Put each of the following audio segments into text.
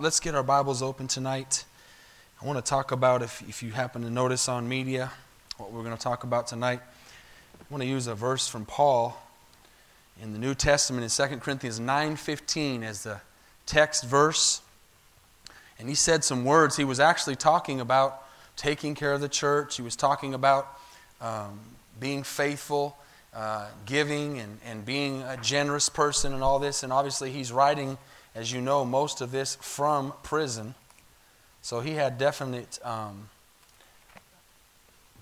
let's get our Bibles open tonight. I want to talk about, if, if you happen to notice on media, what we're going to talk about tonight. I want to use a verse from Paul in the New Testament in 2 Corinthians 9.15 as the text verse. And he said some words. He was actually talking about taking care of the church. He was talking about um, being faithful, uh, giving, and, and being a generous person and all this. And obviously, he's writing, as you know, most of this from prison. So he had definite um,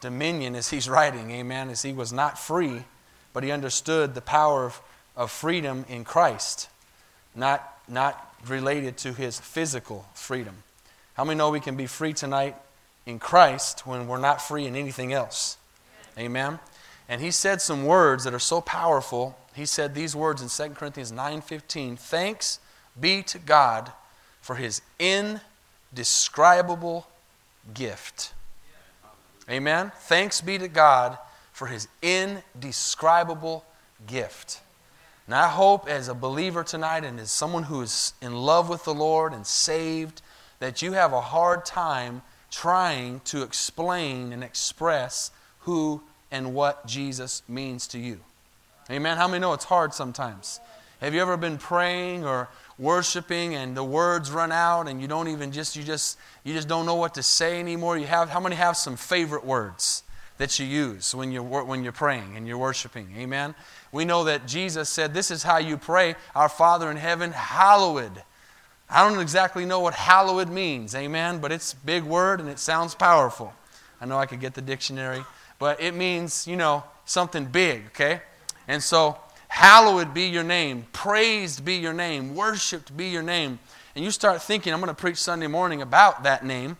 dominion as he's writing, amen, as he was not free, but he understood the power of, of freedom in Christ, not, not related to his physical freedom. How many know we can be free tonight in Christ when we're not free in anything else? Amen. And he said some words that are so powerful. He said these words in 2 Corinthians 9:15, "Thanks be to God for his indescribable gift." Amen. Thanks be to God for his indescribable gift. And I hope, as a believer tonight and as someone who is in love with the Lord and saved, that you have a hard time trying to explain and express who and what Jesus means to you. Amen. How many know it's hard sometimes? Have you ever been praying or worshiping and the words run out and you don't even just you just you just don't know what to say anymore? You have how many have some favorite words that you use when you're when you're praying and you're worshiping? Amen. We know that Jesus said, "This is how you pray, our Father in heaven, hallowed." I don't exactly know what hallowed means, amen, but it's a big word and it sounds powerful. I know I could get the dictionary but it means, you know, something big, okay? And so, hallowed be your name, praised be your name, worshiped be your name. And you start thinking, I'm going to preach Sunday morning about that name,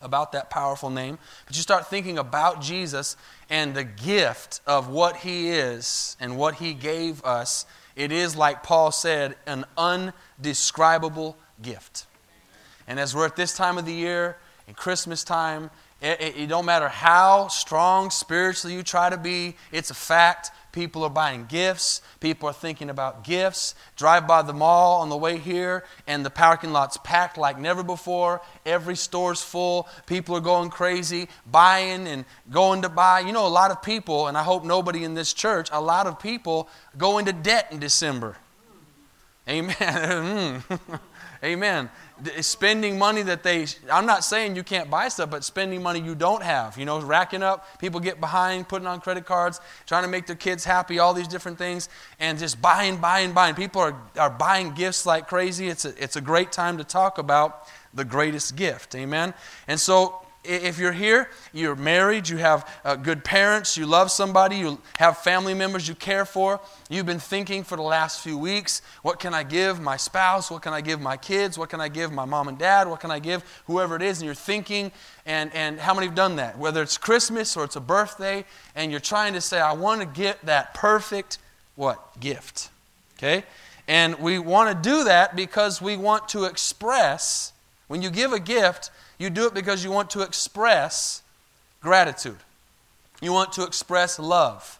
about that powerful name. But you start thinking about Jesus and the gift of what he is and what he gave us. It is, like Paul said, an undescribable gift. And as we're at this time of the year, in Christmas time, it, it, it, don't matter how strong spiritually you try to be, it's a fact. People are buying gifts. People are thinking about gifts. Drive by the mall on the way here, and the parking lot's packed like never before. Every store's full. People are going crazy, buying and going to buy. You know, a lot of people, and I hope nobody in this church, a lot of people go into debt in December. Amen. Hmm. Amen spending money that they i'm not saying you can't buy stuff but spending money you don't have you know racking up people get behind putting on credit cards trying to make their kids happy all these different things and just buying buying buying. People are, are buying gifts like crazy. It's a, it's a great time to talk about the greatest gift. Amen? And so if you're here, you're married, you have uh, good parents, you love somebody, you have family members you care for, you've been thinking for the last few weeks, what can I give my spouse? What can I give my kids? What can I give my mom and dad? What can I give whoever it is? And you're thinking, and, and how many have done that? Whether it's Christmas or it's a birthday, and you're trying to say, I want to get that perfect, what? Gift. Okay? And we want to do that because we want to express, when you give a gift, you do it because you want to express gratitude. You want to express love.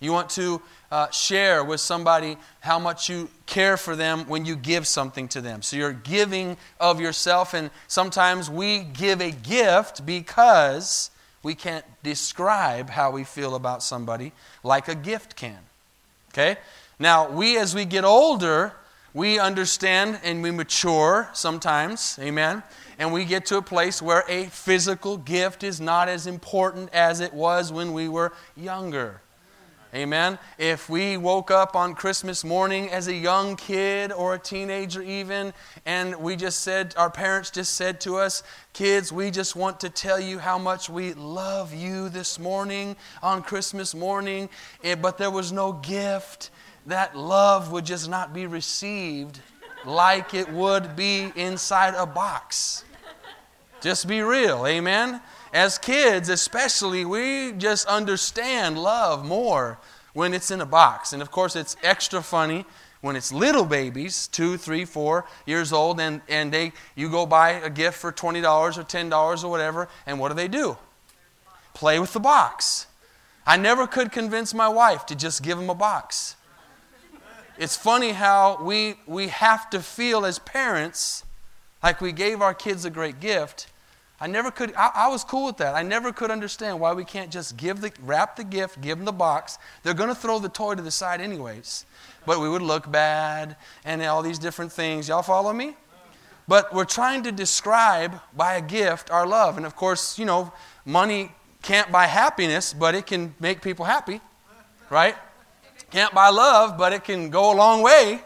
You want to uh, share with somebody how much you care for them when you give something to them. So you're giving of yourself, and sometimes we give a gift because we can't describe how we feel about somebody like a gift can. Okay? Now, we, as we get older, we understand and we mature sometimes. Amen and we get to a place where a physical gift is not as important as it was when we were younger. Amen. If we woke up on Christmas morning as a young kid or a teenager, even, and we just said, our parents just said to us, Kids, we just want to tell you how much we love you this morning on Christmas morning, eh, but there was no gift, that love would just not be received like it would be inside a box. Just be real, amen? As kids, especially, we just understand love more when it's in a box. And of course, it's extra funny when it's little babies, two, three, four years old, and, and they, you go buy a gift for $20 or $10 or whatever, and what do they do? Play with the box. I never could convince my wife to just give them a box. It's funny how we, we have to feel as parents Like we gave our kids a great gift. I never could, I, I, was cool with that. I never could understand why we can't just give the, wrap the gift, give them the box. They're going to throw the toy to the side anyways. But we would look bad and all these different things. Y'all follow me? But we're trying to describe by a gift our love. And of course, you know, money can't buy happiness, but it can make people happy, right? Can't buy love, but it can go a long way.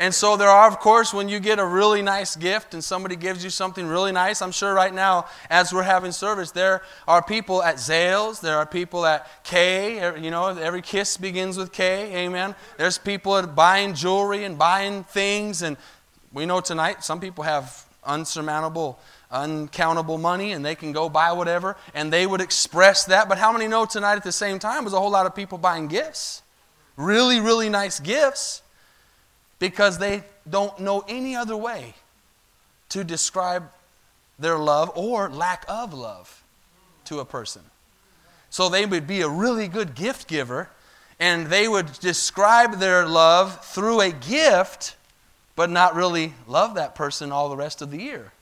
And so there are, of course, when you get a really nice gift and somebody gives you something really nice, I'm sure right now, as we're having service, there are people at Zales, there are people at K, er, you know, every kiss begins with K, amen. There's people buying jewelry and buying things, and we know tonight some people have unsurmountable uncountable money and they can go buy whatever and they would express that. But how many know tonight at the same time there's a whole lot of people buying gifts? Really, really nice gifts because they don't know any other way to describe their love or lack of love to a person. So they would be a really good gift giver and they would describe their love through a gift but not really love that person all the rest of the year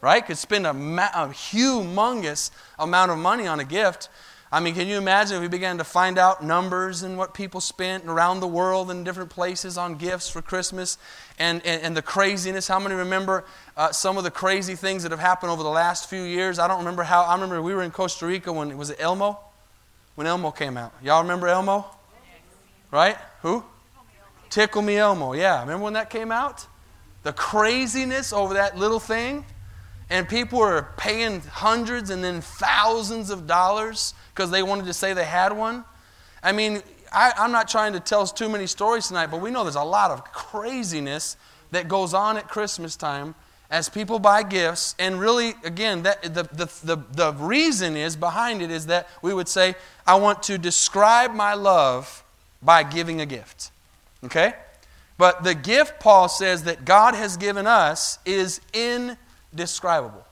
right? Could spend a, ma- a humongous amount of money on a gift. I mean, can you imagine if we began to find out numbers and what people spent around the world in different places on gifts for Christmas and, and, and the craziness? How many remember uh, some of the crazy things that have happened over the last few years? I don't remember how. I remember we were in Costa Rica when, was it Elmo? When Elmo came out. Y'all remember Elmo? Right? Who? Tickle Me Elmo. Yeah. Remember when that came out? The craziness over that little thing? And people were paying hundreds and then thousands of dollars because they wanted to say they had one. I mean, I, am not trying to tell too many stories tonight, but we know there's a lot of craziness that goes on at Christmas time as people buy gifts. And really, again, that, the, the, the, the reason is behind it is that we would say, I want to describe my love by giving a gift. Okay? But the gift, Paul says, that God has given us is indescribable.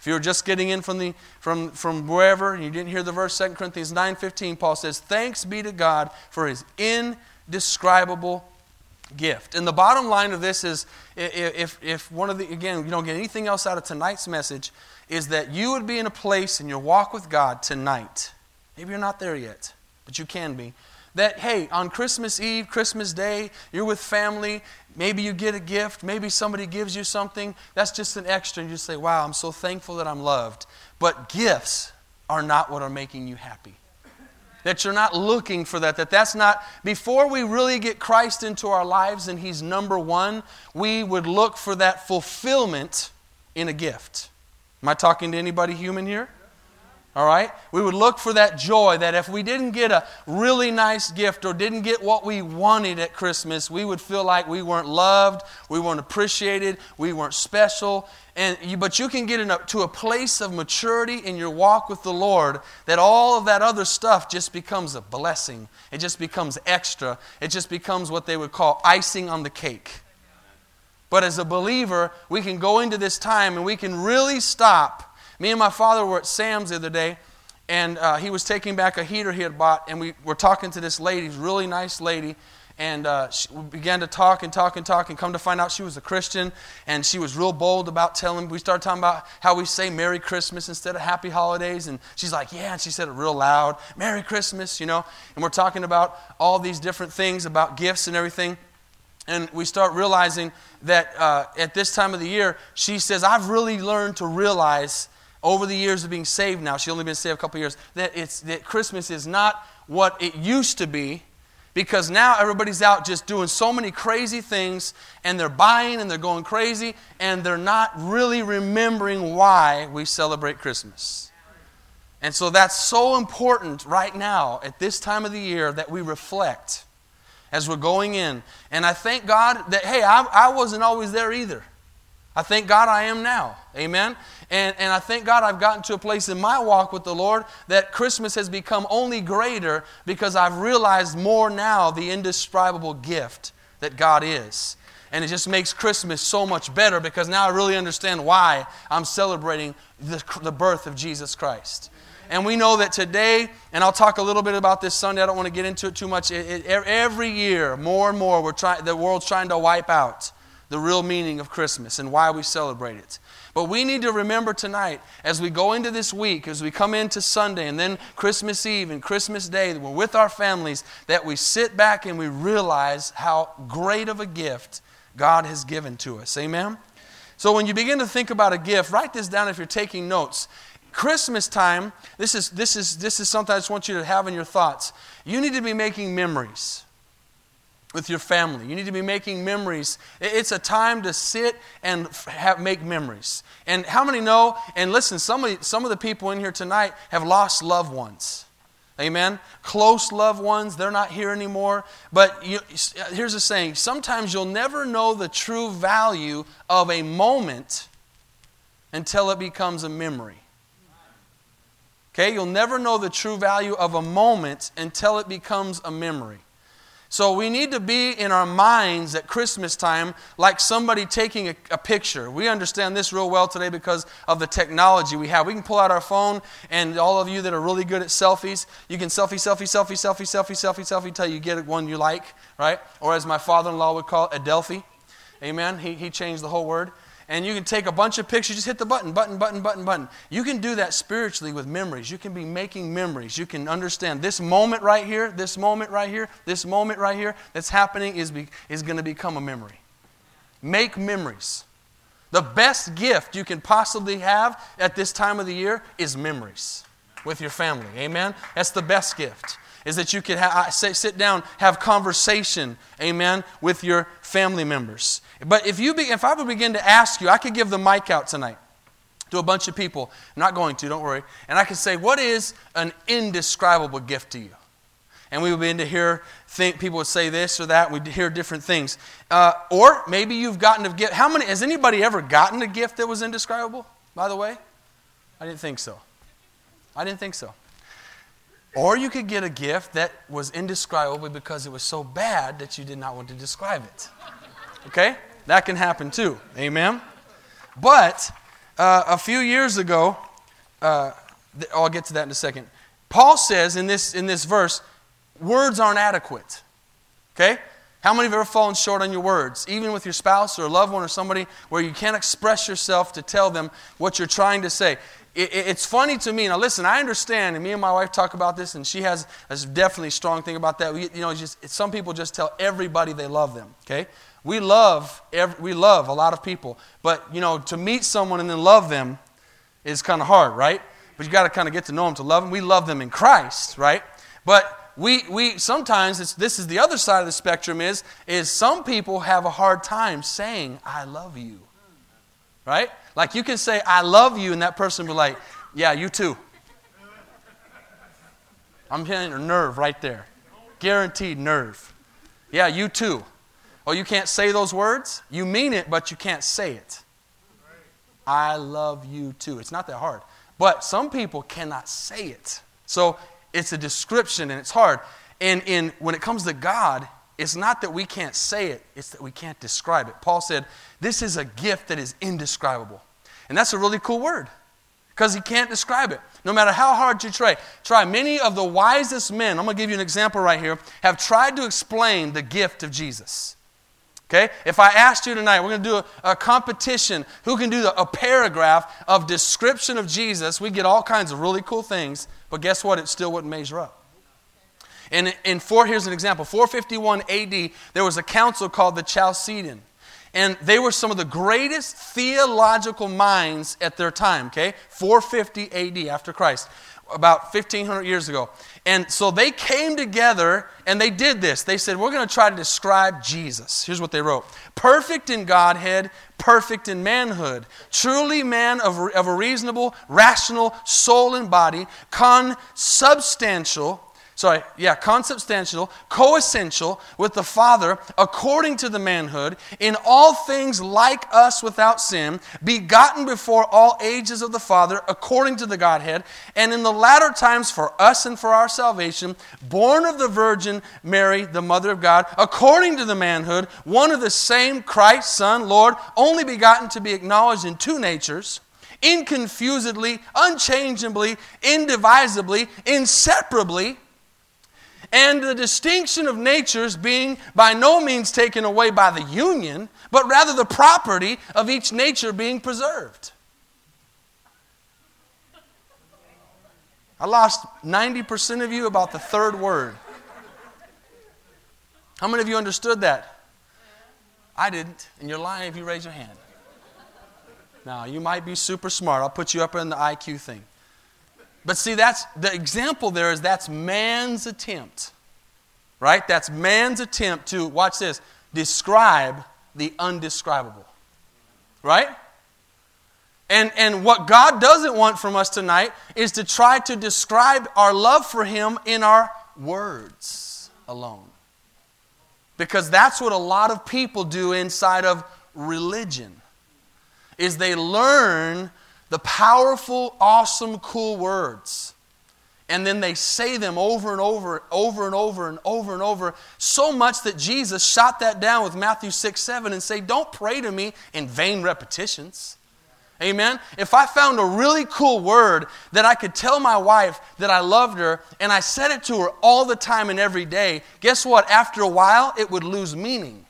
If you were just getting in from, the, from, from wherever and you didn't hear the verse, 2 Corinthians 9.15, Paul says, Thanks be to God for his indescribable gift. And the bottom line of this is, if, if one of the, again, you don't get anything else out of tonight's message, is that you would be in a place in your walk with God tonight. Maybe you're not there yet, but you can be. That, hey, on Christmas Eve, Christmas Day, you're with family, Maybe you get a gift, maybe somebody gives you something. That's just an extra, and you say, Wow, I'm so thankful that I'm loved. But gifts are not what are making you happy. That you're not looking for that, that that's not, before we really get Christ into our lives and He's number one, we would look for that fulfillment in a gift. Am I talking to anybody human here? All right? We would look for that joy that if we didn't get a really nice gift or didn't get what we wanted at Christmas, we would feel like we weren't loved, we weren't appreciated, we weren't special. And you, but you can get a, to a place of maturity in your walk with the Lord that all of that other stuff just becomes a blessing. It just becomes extra. It just becomes what they would call icing on the cake. But as a believer, we can go into this time and we can really stop me and my father were at Sam's the other day, and uh, he was taking back a heater he had bought, and we were talking to this lady, really nice lady, and uh, she, we began to talk and talk and talk, and come to find out she was a Christian, and she was real bold about telling. We started talking about how we say Merry Christmas instead of Happy Holidays, and she's like, "Yeah," and she said it real loud, "Merry Christmas," you know. And we're talking about all these different things about gifts and everything. And we start realizing that uh, at this time of the year, she says, I've really learned to realize over the years of being saved now, she's only been saved a couple years, that, it's, that Christmas is not what it used to be because now everybody's out just doing so many crazy things and they're buying and they're going crazy and they're not really remembering why we celebrate Christmas. And so that's so important right now at this time of the year that we reflect as we're going in. And I thank God that, hey, I, I wasn't always there either. I thank God I am now. Amen. And, and I thank God I've gotten to a place in my walk with the Lord that Christmas has become only greater because I've realized more now the indescribable gift that God is. And it just makes Christmas so much better because now I really understand why I'm celebrating the, the birth of Jesus Christ. And we know that today, and I'll talk a little bit about this Sunday, I don't want to get into it too much. It, it, every year, more and more, we're trying, the world's trying to wipe out the real meaning of Christmas and why we celebrate it. But we need to remember tonight, as we go into this week, as we come into Sunday and then Christmas Eve and Christmas Day, that we're with our families, that we sit back and we realize how great of a gift God has given to us. Amen? So when you begin to think about a gift, write this down if you're taking notes. Christmas time, this is, this, is, this is something I just want you to have in your thoughts. You need to be making memories with your family. You need to be making memories. It's a time to sit and have, make memories. And how many know? And listen, some of, some of the people in here tonight have lost loved ones. Amen. Close loved ones, they're not here anymore. But you, here's the saying sometimes you'll never know the true value of a moment until it becomes a memory. Okay? You'll never know the true value of a moment until it becomes a memory. So we need to be in our minds at Christmas time like somebody taking a, a, picture. We understand this real well today because of the technology we have. We can pull out our phone, and all of you that are really good at selfies, you can selfie, selfie, selfie, selfie, selfie, selfie, selfie until you get one you like, right? Or as my father in law would call it, a Delphi. Amen? He, he changed the whole word and you can take a bunch of pictures, just hit the button, button, button, button, button. You can do that spiritually with memories. You can be making memories. You can understand this moment right here, this moment right here, this moment right here that's happening is, be, is going to become a memory. Make memories. The best gift you can possibly have at this time of the year is memories with your family. Amen? That's the best gift is that you could ha- sit down, have conversation, amen, with your family members. But if, you be, if I would begin to ask you, I could give the mic out tonight to a bunch of people. I'm not going to, don't worry. And I could say, What is an indescribable gift to you? And we would begin to hear think people would say this or that. We'd hear different things. Uh, or maybe you've gotten a gift. How many has anybody ever gotten a gift that was indescribable, by the way? I didn't think so. I didn't think so. Or you could get a gift that was indescribable because it was so bad that you did not want to describe it. Okay? That can happen too. Amen? But uh, a few years ago, uh, th- I'll get to that in a second. Paul says in this, in this verse, words aren't adequate. Okay? How many have ever fallen short on your words, even with your spouse or a loved one or somebody, where you can't express yourself to tell them what you're trying to say? It, it, it's funny to me. Now, listen, I understand, and me and my wife talk about this, and she has a definitely strong thing about that. We, you know, just some people just tell everybody they love them. Okay, we love every, we love a lot of people, but you know, to meet someone and then love them is kind of hard, right? But you got to kind of get to know them to love them. We love them in Christ, right? But we, we sometimes this is the other side of the spectrum is is some people have a hard time saying I love you. Right? Like you can say I love you and that person will be like, "Yeah, you too." I'm hitting a nerve right there. Guaranteed nerve. Yeah, you too. Oh, you can't say those words? You mean it, but you can't say it. I love you too. It's not that hard. But some people cannot say it. So it's a description and it's hard. And in, when it comes to God, it's not that we can't say it, it's that we can't describe it. Paul said, This is a gift that is indescribable. And that's a really cool word because he can't describe it. No matter how hard you try. Try. Many of the wisest men, I'm going to give you an example right here, have tried to explain the gift of Jesus. Okay? If I asked you tonight, we're going to do a, a competition. Who can do the, a paragraph of description of Jesus? We get all kinds of really cool things, but guess what? It still wouldn't measure up. And in four, here's an example 451 AD, there was a council called the Chalcedon. And they were some of the greatest theological minds at their time, okay? 450 AD after Christ about 1500 years ago. And so they came together and they did this. They said, We're going to try to describe Jesus. Here's what they wrote Perfect in Godhead, perfect in manhood, truly man of, of a reasonable, rational soul and body, consubstantial sorry, yeah, consubstantial, coessential with the Father according to the manhood, in all things like us without sin, begotten before all ages of the Father according to the Godhead, and in the latter times for us and for our salvation, born of the Virgin Mary, the Mother of God, according to the manhood, one of the same Christ, Son, Lord, only begotten to be acknowledged in two natures inconfusedly, unchangeably, indivisibly, inseparably and the distinction of natures being by no means taken away by the union, but rather the property of each nature being preserved. I lost 90% of you about the third word. How many of you understood that? I didn't, and you're lying if you raise your hand. Now, you might be super smart. I'll put you up in the IQ thing. But see, that's the example there is that's man's attempt, right? That's man's attempt to, watch this, describe the undescribable, right? And, and what God doesn't want from us tonight is to try to describe our love for Him in our words alone. Because that's what a lot of people do inside of religion is they learn the powerful, awesome, cool words. And then they say them over and over, over and over and over and over, so much that Jesus shot that down with Matthew 6 7 and say, Don't pray to me in vain repetitions. Amen. If I found a really cool word that I could tell my wife that I loved her and I said it to her all the time and every day, guess what? After a while, it would lose meaning.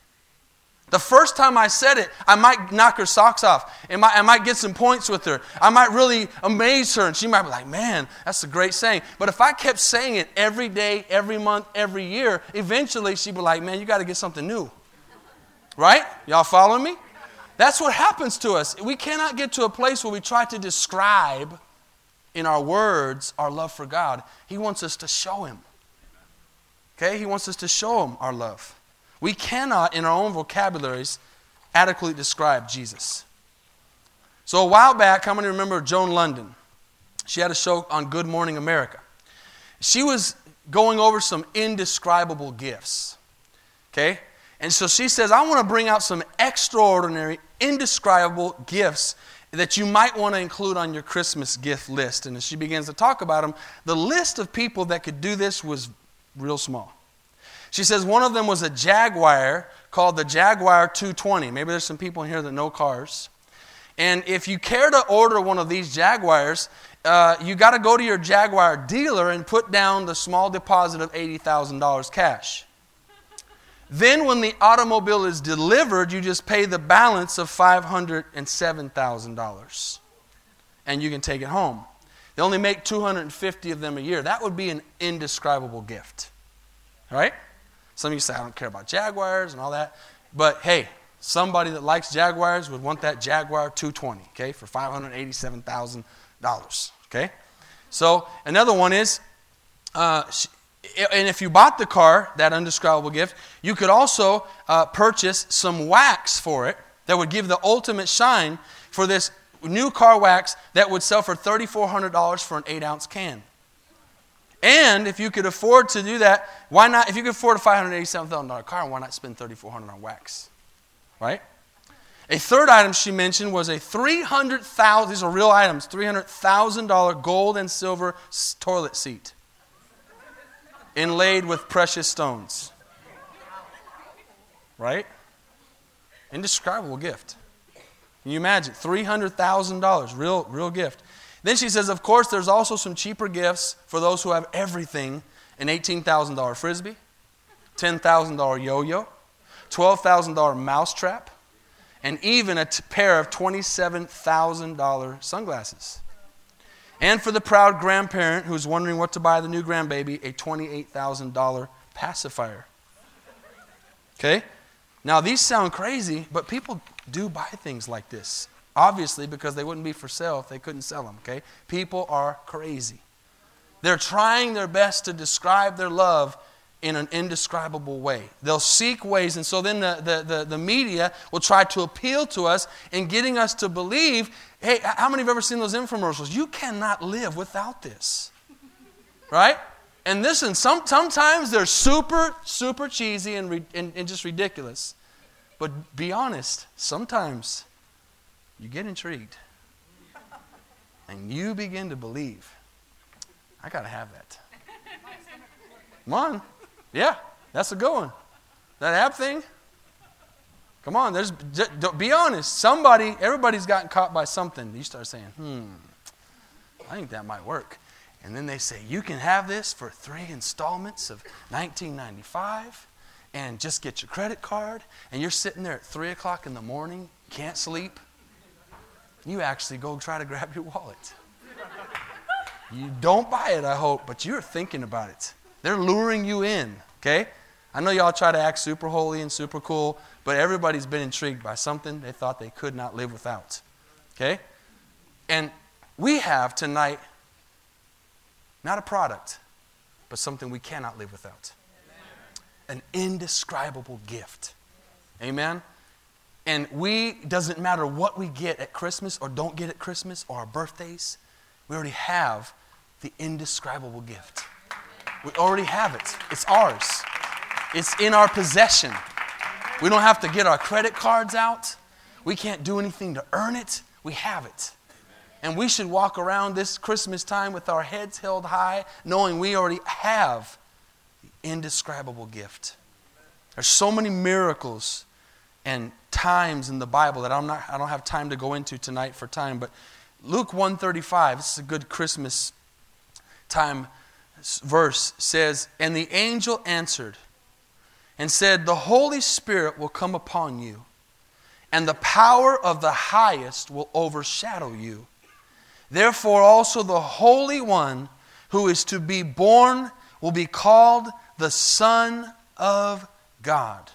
The first time I said it, I might knock her socks off. I might, I might get some points with her. I might really amaze her, and she might be like, man, that's a great saying. But if I kept saying it every day, every month, every year, eventually she'd be like, man, you got to get something new. Right? Y'all following me? That's what happens to us. We cannot get to a place where we try to describe in our words our love for God. He wants us to show Him. Okay? He wants us to show Him our love. We cannot, in our own vocabularies, adequately describe Jesus. So, a while back, how many remember Joan Lunden? She had a show on Good Morning America. She was going over some indescribable gifts. Okay? And so she says, I want to bring out some extraordinary, indescribable gifts that you might want to include on your Christmas gift list. And as she begins to talk about them, the list of people that could do this was real small. She says one of them was a Jaguar called the Jaguar 220. Maybe there's some people in here that know cars. And if you care to order one of these Jaguars, uh, you got to go to your Jaguar dealer and put down the small deposit of $80,000 cash. Then, when the automobile is delivered, you just pay the balance of $507,000 and you can take it home. They only make 250 of them a year. That would be an indescribable gift. Right? Some of you say, I don't care about Jaguars and all that. But hey, somebody that likes Jaguars would want that Jaguar 220, okay, for $587,000, okay? So another one is, uh, and if you bought the car, that undescribable gift, you could also uh, purchase some wax for it that would give the ultimate shine for this new car wax that would sell for $3,400 for an 8 ounce can. And if you could afford to do that, why not? If you could afford a $587,000 car, why not spend 3,400 on wax? Right? A third item she mentioned was a 300,000, these are real items, $300,000 gold and silver toilet seat inlaid with precious stones. Right? Indescribable gift. Can you imagine? $300,000, real, real gift. Then she says, of course, there's also some cheaper gifts for those who have everything an $18,000 frisbee, $10,000 yo yo, $12,000 mousetrap, and even a t- pair of $27,000 sunglasses. And for the proud grandparent who's wondering what to buy the new grandbaby, a $28,000 pacifier. Okay? Now, these sound crazy, but people do buy things like this. Obviously, because they wouldn't be for sale if they couldn't sell them, okay? People are crazy. They're trying their best to describe their love in an indescribable way. They'll seek ways, and so then the, the, the, the, media will try to appeal to us in getting us to believe hey, how many have ever seen those infomercials? You cannot live without this. Right? And listen, some, sometimes they're super, super cheesy and, and, and just ridiculous. But be honest, sometimes you get intrigued and you begin to believe, I got to have that. Come on. Yeah, that's a good one. That app thing. Come on, there's, be honest. Somebody, everybody's gotten caught by something. You start saying, hmm, I think that might work. And then they say, You can have this for three installments of 1995 and just get your credit card. And you're sitting there at 3 o'clock in the morning, can't sleep. You actually go try to grab your wallet. You don't buy it, I hope, but you're thinking about it. They're luring you in, okay? I know y'all try to act super holy and super cool, but everybody's been intrigued by something they thought they could not live without, okay? And we have tonight not a product, but something we cannot live without an indescribable gift. Amen? And we, doesn't matter what we get at Christmas or don't get at Christmas or our birthdays, we already have the indescribable gift. We already have it. It's ours. It's in our possession. We don't have to get our credit cards out. We can't do anything to earn it. We have it. And we should walk around this Christmas time with our heads held high, knowing we already have the indescribable gift. There's so many miracles and times in the Bible that I'm not, I don't have time to go into tonight for time, but Luke 135, this is a good Christmas time verse, says, And the angel answered and said, The Holy Spirit will come upon you, and the power of the highest will overshadow you. Therefore, also the Holy One who is to be born will be called the Son of God.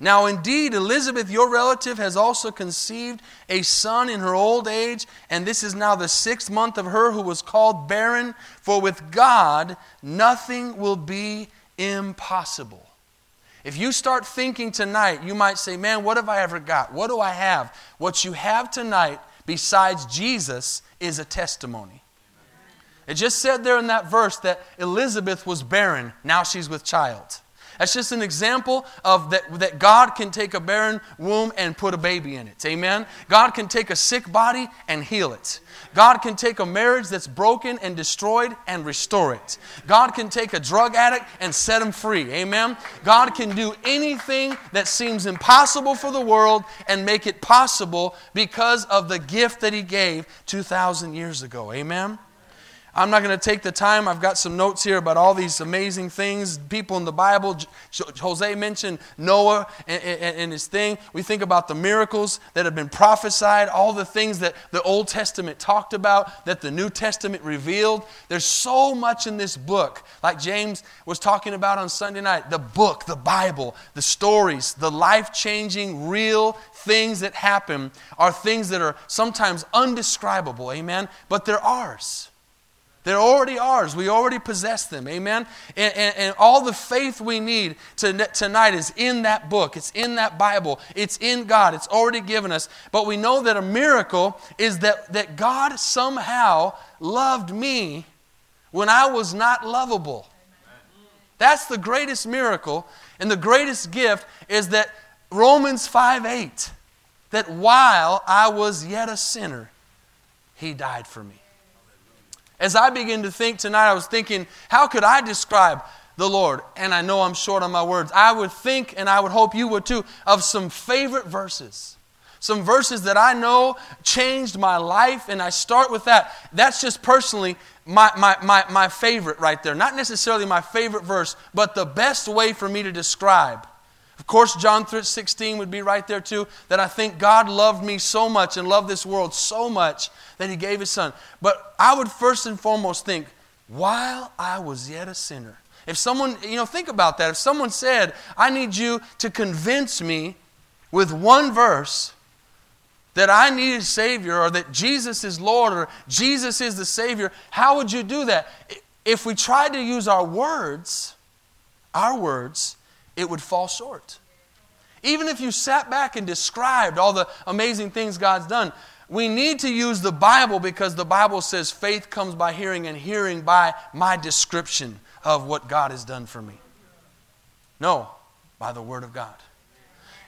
Now, indeed, Elizabeth, your relative, has also conceived a son in her old age, and this is now the sixth month of her who was called barren. For with God, nothing will be impossible. If you start thinking tonight, you might say, Man, what have I ever got? What do I have? What you have tonight, besides Jesus, is a testimony. It just said there in that verse that Elizabeth was barren, now she's with child. That's just an example of that, that God can take a barren womb and put a baby in it. Amen? God can take a sick body and heal it. God can take a marriage that's broken and destroyed and restore it. God can take a drug addict and set him free. Amen? God can do anything that seems impossible for the world and make it possible because of the gift that He gave 2,000 years ago. Amen? I'm not going to take the time. I've got some notes here about all these amazing things, people in the Bible. Jose mentioned Noah and, his thing. We think about the miracles that have been prophesied, all the things that the Old Testament talked about, that the New Testament revealed. There's so much in this book, like James was talking about on Sunday night the book, the Bible, the stories, the life changing, real things that happen are things that are sometimes undescribable, amen? But they're ours. They're already ours. We already possess them. Amen? And, and, and, all the faith we need to, tonight is in that book. It's in that Bible. It's in God. It's already given us. But we know that a miracle is that, that God somehow loved me when I was not lovable. That's the greatest miracle. And the greatest gift is that Romans 5 8, that while I was yet a sinner, he died for me. As I begin to think tonight, I was thinking, how could I describe the Lord? And I know I'm short on my words. I would think, and I would hope you would too, of some favorite verses. Some verses that I know changed my life, and I start with that. That's just personally my, my, my, my favorite right there. Not necessarily my favorite verse, but the best way for me to describe of course, John 16 would be right there too, that I think God loved me so much and loved this world so much that he gave his son. But I would first and foremost think, while I was yet a sinner. If someone, you know, think about that. If someone said, I need you to convince me with one verse that I need a Savior or that Jesus is Lord or Jesus is the Savior, how would you do that? If we tried to use our words, our words, it would fall short. Even if you sat back and described all the amazing things God's done, we need to use the Bible because the Bible says faith comes by hearing and hearing by my description of what God has done for me. No, by the Word of God.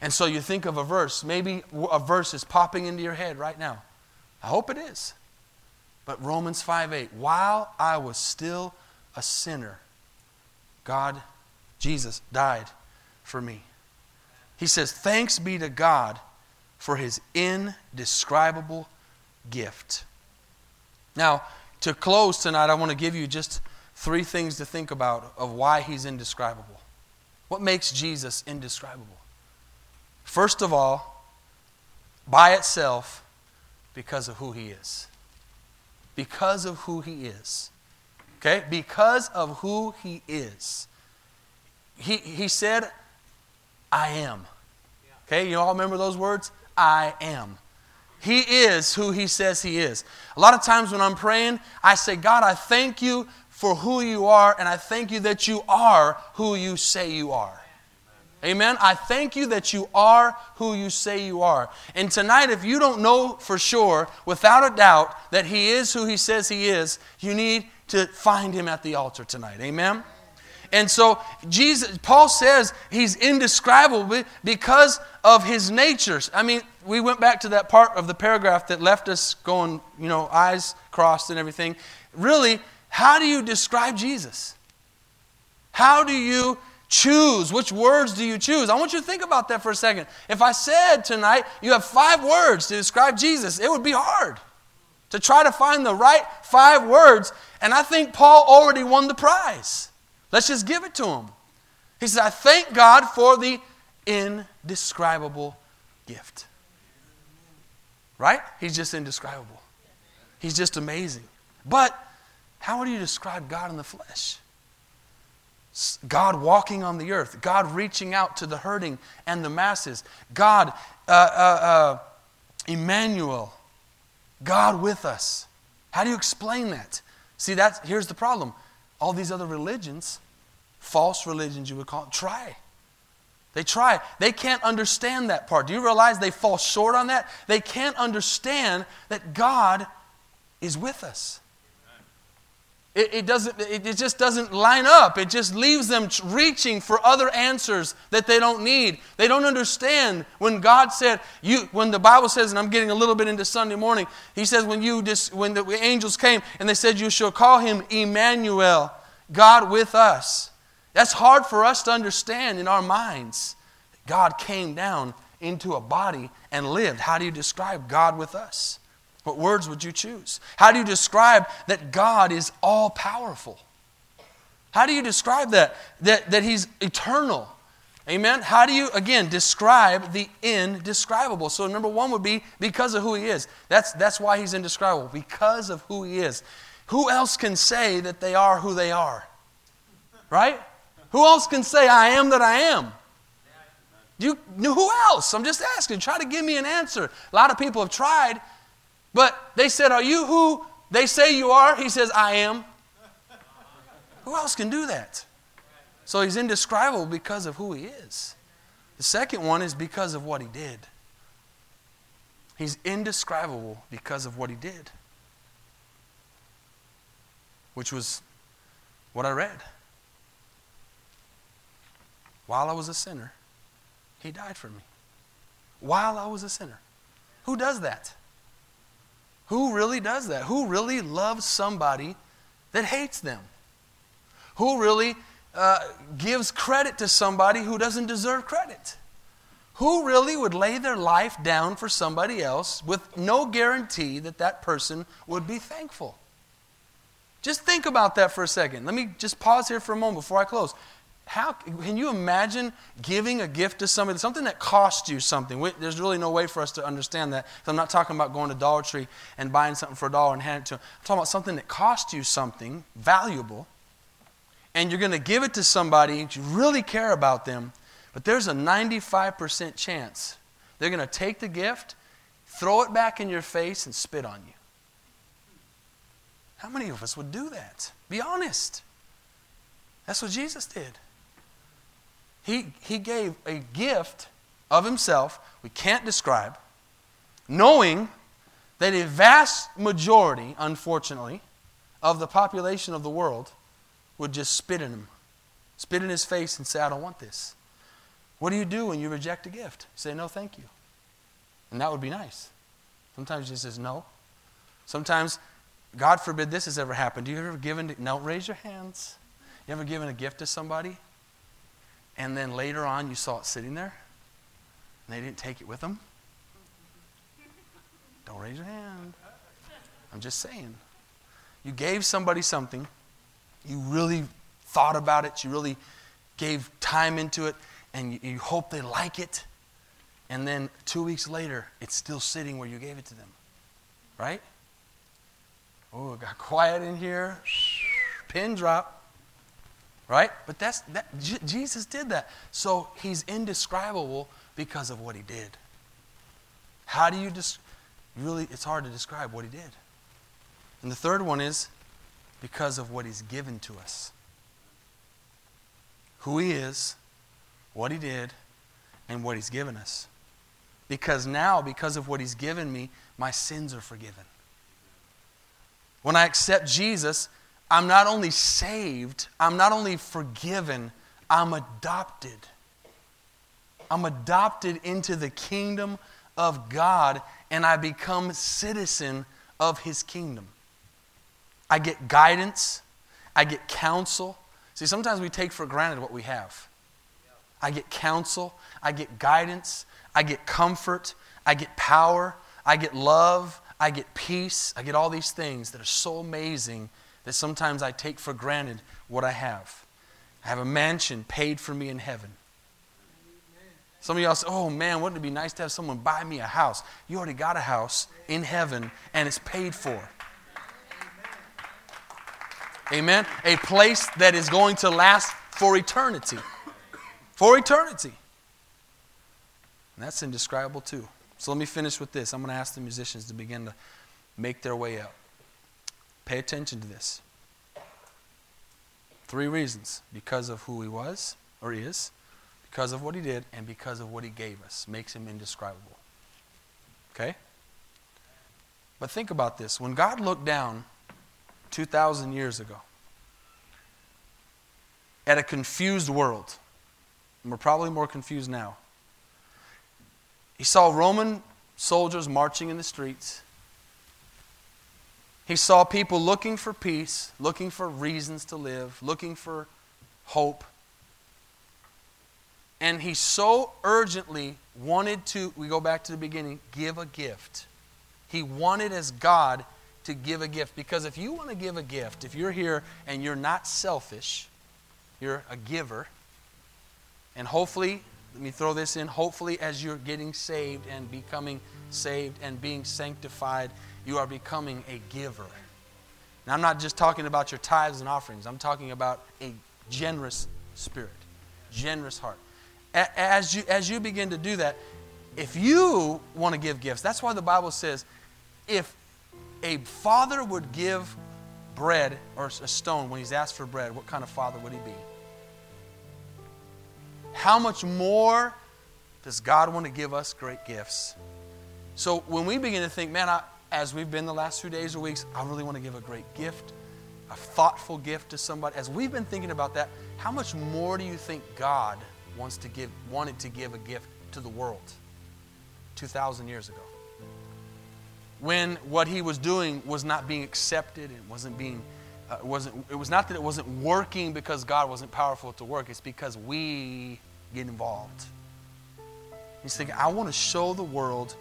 And so you think of a verse, maybe a verse is popping into your head right now. I hope it is. But Romans 5 8, while I was still a sinner, God Jesus died for me. He says, Thanks be to God for his indescribable gift. Now, to close tonight, I want to give you just three things to think about of why he's indescribable. What makes Jesus indescribable? First of all, by itself, because of who he is. Because of who he is. Okay? Because of who he is. He, he said, I am. Okay, you all remember those words? I am. He is who he says he is. A lot of times when I'm praying, I say, God, I thank you for who you are, and I thank you that you are who you say you are. Amen. I thank you that you are who you say you are. And tonight, if you don't know for sure, without a doubt, that He is who He says He is, you need to find Him at the altar tonight. Amen. And so Jesus, Paul says he's indescribable because of his natures. I mean, we went back to that part of the paragraph that left us going, you know, eyes crossed and everything. Really, how do you describe Jesus? How do you choose? Which words do you choose? I want you to think about that for a second. If I said tonight you have five words to describe Jesus, it would be hard to try to find the right five words. And I think Paul already won the prize. Let's just give it to him. He says, I thank God for the indescribable gift. Right? He's just indescribable. He's just amazing. But how would you describe God in the flesh? God walking on the earth, God reaching out to the hurting and the masses, God, uh, uh, uh, Emmanuel, God with us. How do you explain that? See, that's, here's the problem. All these other religions, false religions you would call it, try. They try. They can't understand that part. Do you realize they fall short on that? They can't understand that God is with us. It, it, doesn't, it, it just doesn't line up. It just leaves them reaching for other answers that they don't need. They don't understand when God said, you, when the Bible says, and I'm getting a little bit into Sunday morning, He says, when, you just, when the angels came and they said, You shall call him Emmanuel, God with us. That's hard for us to understand in our minds. God came down into a body and lived. How do you describe God with us? What words would you choose? How do you describe that God is all powerful? How do you describe that? That, that He's eternal. Amen? How do you, again, describe the indescribable? So, number one would be because of who He is. That's, that's why He's indescribable, because of who He is. Who else can say that they are who they are? Right? Who else can say, I am that I am? You, who else? I'm just asking. Try to give me an answer. A lot of people have tried, but they said, Are you who they say you are? He says, I am. Who else can do that? So he's indescribable because of who he is. The second one is because of what he did. He's indescribable because of what he did, which was what I read. While I was a sinner, he died for me. While I was a sinner. Who does that? Who really does that? Who really loves somebody that hates them? Who really uh, gives credit to somebody who doesn't deserve credit? Who really would lay their life down for somebody else with no guarantee that that person would be thankful? Just think about that for a second. Let me just pause here for a moment before I close. How can you imagine giving a gift to somebody, something that cost you something? We, there's really no way for us to understand that. I'm not talking about going to Dollar Tree and buying something for a dollar and handing it to them. I'm talking about something that cost you something valuable, and you're going to give it to somebody you really care about them, but there's a 95% chance they're going to take the gift, throw it back in your face, and spit on you. How many of us would do that? Be honest. That's what Jesus did. He, he gave a gift of himself we can't describe, knowing that a vast majority, unfortunately, of the population of the world would just spit in him, spit in his face and say, I don't want this. What do you do when you reject a gift? You say, No, thank you. And that would be nice. Sometimes he says, No. Sometimes, God forbid this has ever happened. Do you ever given, no, raise your hands. You ever given a gift to somebody and then later on you saw it sitting there and they didn't take it with them? Don't raise your hand. I'm just saying. You gave somebody something, you really thought about it, you really gave time into it, and you, you hope they like it. And then two weeks later, it's still sitting where you gave it to them. Right? Oh, it got quiet in here. Pin drop. Right? But that's that J- Jesus did that. So he's indescribable because of what he did. How do you just really it's hard to describe what he did. And the third one is because of what he's given to us. Who he is, what he did, and what he's given us. Because now, because of what he's given me, my sins are forgiven. When I accept Jesus, I'm not only saved, I'm not only forgiven, I'm adopted. I'm adopted into the kingdom of God and I become citizen of his kingdom. I get guidance, I get counsel. See, sometimes we take for granted what we have. I get counsel, I get guidance, I get comfort, I get power, I get love, I get peace, I get all these things that are so amazing that sometimes I take for granted what I have. I have a mansion paid for me in heaven. Some of y'all say, oh man, wouldn't it be nice to have someone buy me a house? You already got a house in heaven and it's paid for. Amen. A place that is going to last for eternity. For eternity. And that's indescribable too. So let me finish with this. I'm going to ask the musicians to begin to make their way up. Pay attention to this. Three reasons because of who he was or is, because of what he did and because of what he gave us makes him indescribable. Okay? But think about this. When God looked down 2,000 years ago at a confused world, and we're probably more confused now, he saw Roman soldiers marching in the streets. He saw people looking for peace, looking for reasons to live, looking for hope. And he so urgently wanted to, we go back to the beginning, give a gift. He wanted as God to give a gift. Because if you want to give a gift, if you're here and you're not selfish, you're a giver, and hopefully, let me throw this in, hopefully, as you're getting saved and becoming saved and being sanctified, you are becoming a giver. Now, I'm not just talking about your tithes and offerings, I'm talking about a generous spirit, generous heart as you, as you begin to do that, if you want to give gifts, that's why the Bible says if a father would give bread or a stone when he's asked for bread, what kind of father would he be? How much more does God want to give us great gifts? So when we begin to think, man, I, as we've been the last few days or weeks, I really want to give a great gift, a thoughtful gift to somebody. As we've been thinking about that, how much more do you think God wants to give, wanted to give a gift to the world 2,000 years ago. When what he was doing was not being accepted and wasn't being, uh, wasn't, it was not that it wasn't working because God wasn't powerful to work, it's because we get involved. He's thinking, I want to show the world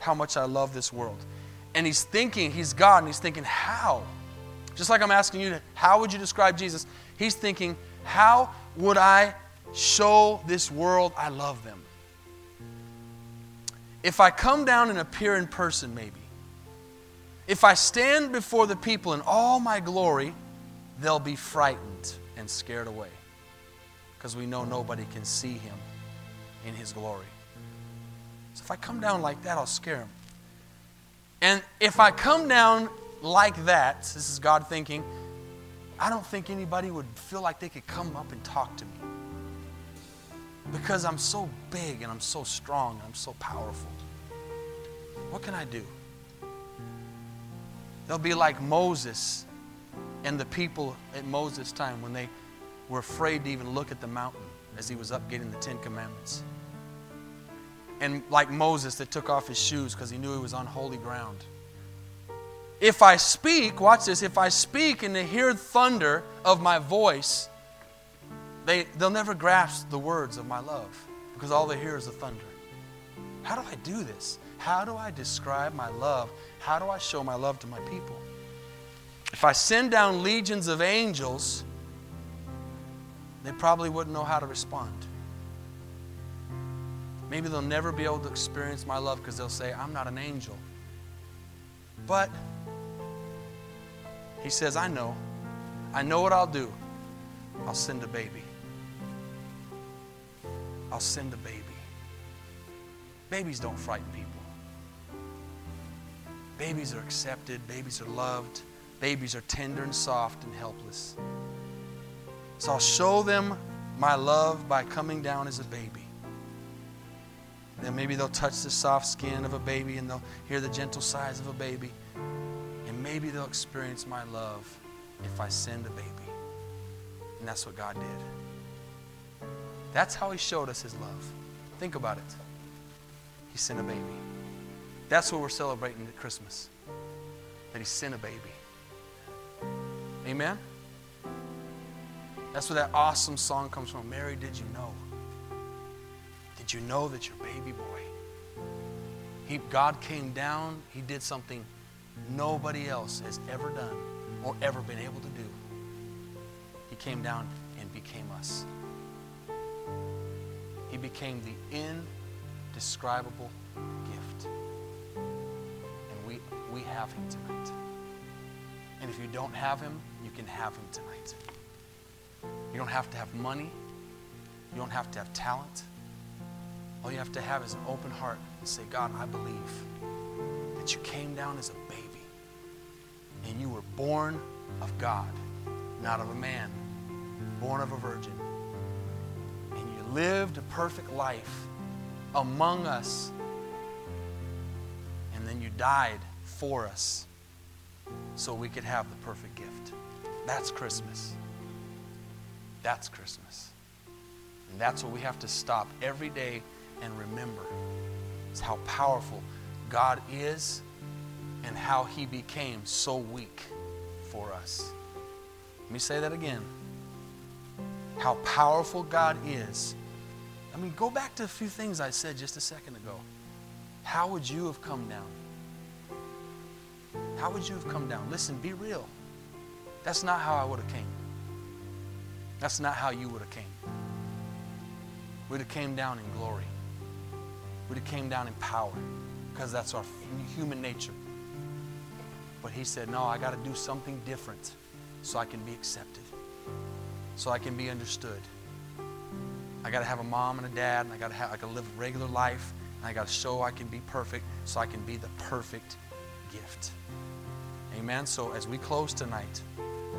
how much I love this world. And he's thinking, he's God, and he's thinking, how? Just like I'm asking you, how would you describe Jesus? He's thinking, how would I show this world I love them. If I come down and appear in person, maybe. If I stand before the people in all my glory, they'll be frightened and scared away because we know nobody can see him in his glory. So if I come down like that, I'll scare them. And if I come down like that, this is God thinking, I don't think anybody would feel like they could come up and talk to me because I'm so big and I'm so strong and I'm so powerful. What can I do? They'll be like Moses and the people at Moses' time when they were afraid to even look at the mountain as he was up getting the Ten Commandments. And like Moses that took off his shoes because he knew he was on holy ground. If I speak, watch this, if I speak and they hear thunder of my voice, they, they'll never grasp the words of my love because all they hear is the thunder. How do I do this? How do I describe my love? How do I show my love to my people? If I send down legions of angels, they probably wouldn't know how to respond. Maybe they'll never be able to experience my love because they'll say, I'm not an angel. But he says, I know. I know what I'll do. I'll send a baby. I'll send a baby. Babies don't frighten people. Babies are accepted, babies are loved, babies are tender and soft and helpless. So I'll show them my love by coming down as a baby. Then maybe they'll touch the soft skin of a baby and they'll hear the gentle sighs of a baby. And maybe they'll experience my love if I send a baby. And that's what God did. That's how He showed us His love. Think about it. He sent a baby. That's what we're celebrating at Christmas. That He sent a baby. Amen? That's where that awesome song comes from. Mary, did you know? You know that your baby boy, he, God came down, He did something nobody else has ever done or ever been able to do. He came down and became us. He became the indescribable gift. And we, we have Him tonight. And if you don't have Him, you can have Him tonight. You don't have to have money. You don't have to have talent. All you have to have is an open heart and say, God, I believe that you came down as a baby and you were born of God, not of a man, born of a virgin. And you lived a perfect life among us. And then you died for us so we could have the perfect gift. That's Christmas. That's Christmas. And that's what we have to stop every day and remember. How powerful God is and how he became so weak for us. Let me say that again. How powerful God is. I mean, go back to a few things I said just a second ago. How would you have come down? How would you have come down? Listen, be real. That's not how I would have came. That's not how you would have came. We'd have came down in glory. We'd have came down in power because that's our human nature. But he said, No, I got to do something different so I can be accepted, so I can be understood. I got to have a mom and a dad, and I got to have I to live a regular life, and I got to show I can be perfect, so I can be the perfect gift. Amen. So as we close tonight,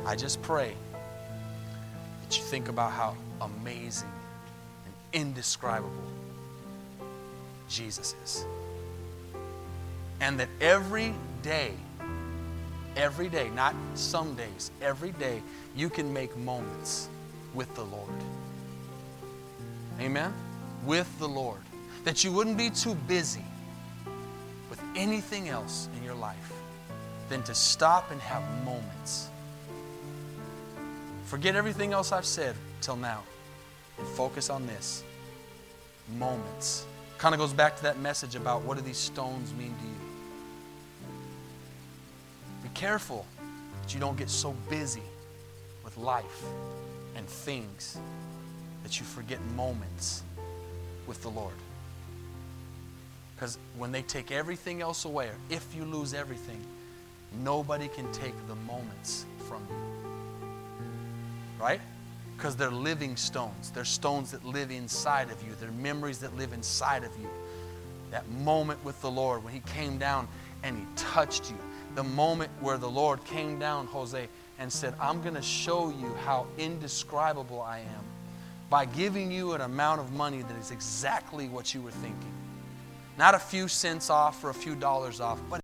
I just pray that you think about how amazing and indescribable Jesus is. And that every day, every day, not some days, every day, you can make moments with the Lord. Amen? With the Lord. That you wouldn't be too busy with anything else in your life than to stop and have moments. Forget everything else I've said till now and focus on this moments. Kind of goes back to that message about what do these stones mean to you. Be careful that you don't get so busy with life and things that you forget moments with the Lord. Because when they take everything else away, or if you lose everything, nobody can take the moments from you. Right? Because they're living stones. They're stones that live inside of you. They're memories that live inside of you. That moment with the Lord when He came down and He touched you. The moment where the Lord came down, Jose, and said, I'm going to show you how indescribable I am by giving you an amount of money that is exactly what you were thinking. Not a few cents off or a few dollars off, but